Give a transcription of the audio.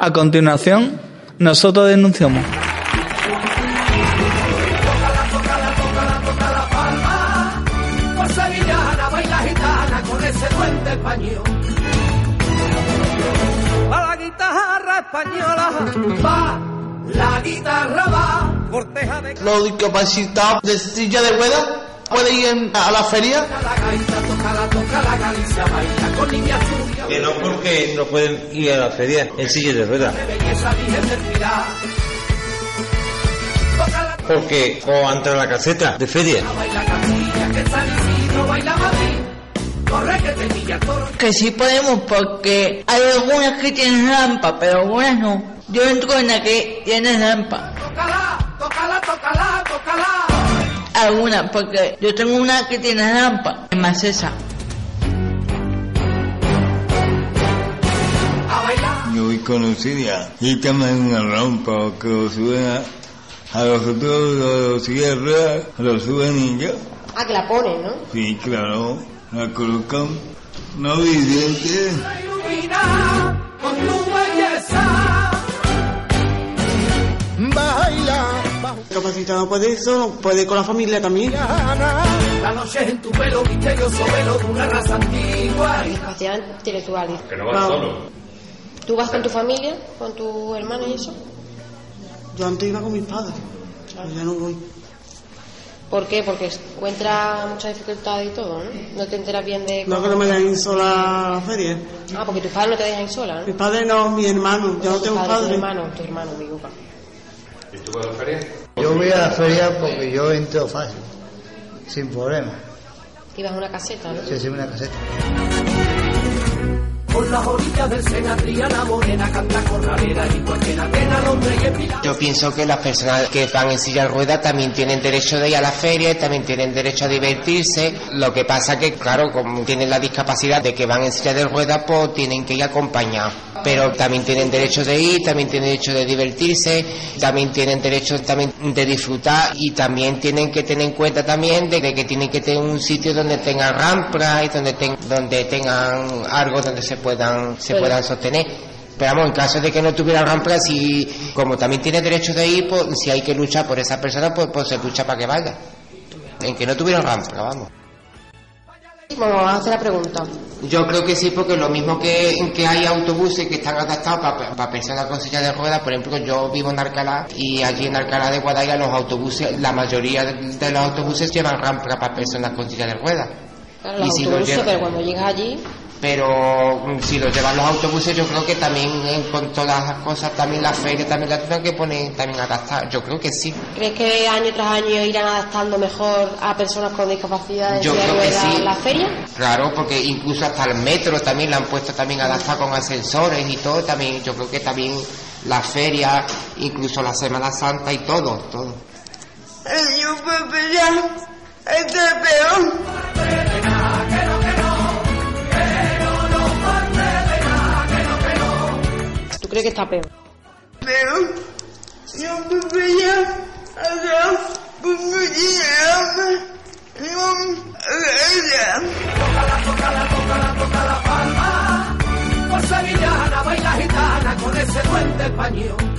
A continuación, nosotros denunciamos. Por sevillana baila gitana con ese duende español. Va la guitarra española, va, la guitarra va, corteja de Los discapacitados de silla de ruedas pueden ir a la feria. la gaita, toca la, toca la Galicia, baila con niñas rubias, No pueden ir a la feria en silla de ruedas. Porque o entra la caseta de feria. que sí podemos porque hay algunas que tienen rampa, pero algunas no. Yo entro en la que tiene rampa. Algunas, porque yo tengo una que tiene rampa, más esa. Voy conocida y también una rampa que lo suben a, a los otros, los cierran, lo suben y yo. Ah, que la ponen, ¿no? Sí, claro, la colocan no vidente. ilumina con tu belleza. Baila, Capacitado puede solo, puede con la familia también. la noche es en tu pelo, misterioso velo de una raza antigua. Discapacidad intelectual. Que no vas solo. ¿Tú vas con tu familia, con tu hermano y eso? Yo antes iba con mis padres, pero ya no voy. ¿Por qué? Porque encuentra mucha dificultad y todo, ¿no? No te enteras bien de... No que no me dejen ir sola a la feria. Ah, porque tus padres no te dejan ir sola, ¿no? Mis padres no, mi hermano, yo no tengo padres, Tu padre. hermano, tu hermano, mi boca. ¿Y tú vas a la feria? Yo voy a la feria porque yo entro fácil, sin problema. Ibas a una caseta, ¿no? Si es una caseta. Yo pienso que las personas que van en silla de ruedas también tienen derecho de ir a la feria, también tienen derecho a divertirse. Lo que pasa que, claro, como tienen la discapacidad de que van en silla de ruedas, pues tienen que ir acompañados. Pero también tienen derecho de ir, también tienen derecho de divertirse, también tienen derecho también de disfrutar y también tienen que tener en cuenta también de que, tienen que tener un sitio donde tengan rampas y donde, ten- donde tengan algo donde se puedan, se puedan sostener. Pero vamos, en caso de que no tuviera rampa, si, como también tiene derecho de ir, pues si hay que luchar por esa persona, pues, pues se lucha para que vaya. En que no tuviera rampa, vamos. Vamos a hacer la pregunta. Yo creo que sí, porque lo mismo que, que hay autobuses que están adaptados para, personas con silla de ruedas, por ejemplo, yo vivo en Alcalá y allí en Alcalá de Guadaira los autobuses, la mayoría de, de los autobuses llevan rampa para personas con silla de ruedas. Claro, los Y si pero cuando llegas allí, Pero mm, si lo llevan los autobuses, yo creo que también eh, con todas las cosas, también las ferias, también las tienen que poner también adaptadas. Yo creo que sí. ¿crees que año tras año irán adaptando mejor a personas con discapacidad en Yo creo que sí. la feria? Claro, porque incluso hasta el metro también la han puesto también adaptada con ascensores y todo. También yo creo que también la feria, incluso la Semana Santa y todo, todo. Yo Pepe ya, este es peor. ¿Tú crees que está peor? Pero yo Pepe ya, acá, con muchísima Tócala, tócala, tócala, toca la palma. Por sevillana baila gitana con ese duende español.